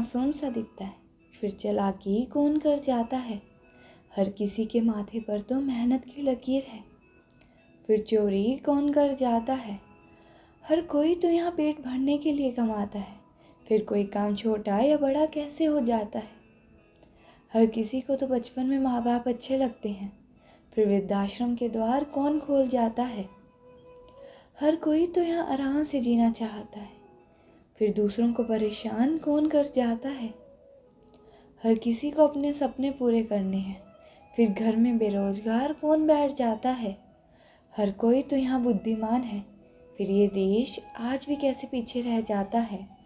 मासूम सा दिखता है। फिर चलाकी कौन कर जाता है। हर किसी के माथे पर तो मेहनत की लकीर है। फिर चोरी कौन कर जाता है। हर कोई तो यहाँ पेट भरने के लिए कमाता है। फिर कोई काम छोटा या बड़ा कैसे हो जाता है? हर किसी को तो बचपन में माँ बाप अच्छे लगते हैं। फिर वृद्धाश्रम के द्वार कौन खोल जाता है। हर कोई तो यहाँ आराम से जीना चाहता है। फिर दूसरों को परेशान कौन कर जाता है? हर किसी को अपने सपने पूरे करने हैं। फिर घर में बेरोजगार कौन बैठ जाता है? हर कोई तो यहाँ बुद्धिमान है। फिर ये देश आज भी कैसे पीछे रह जाता है?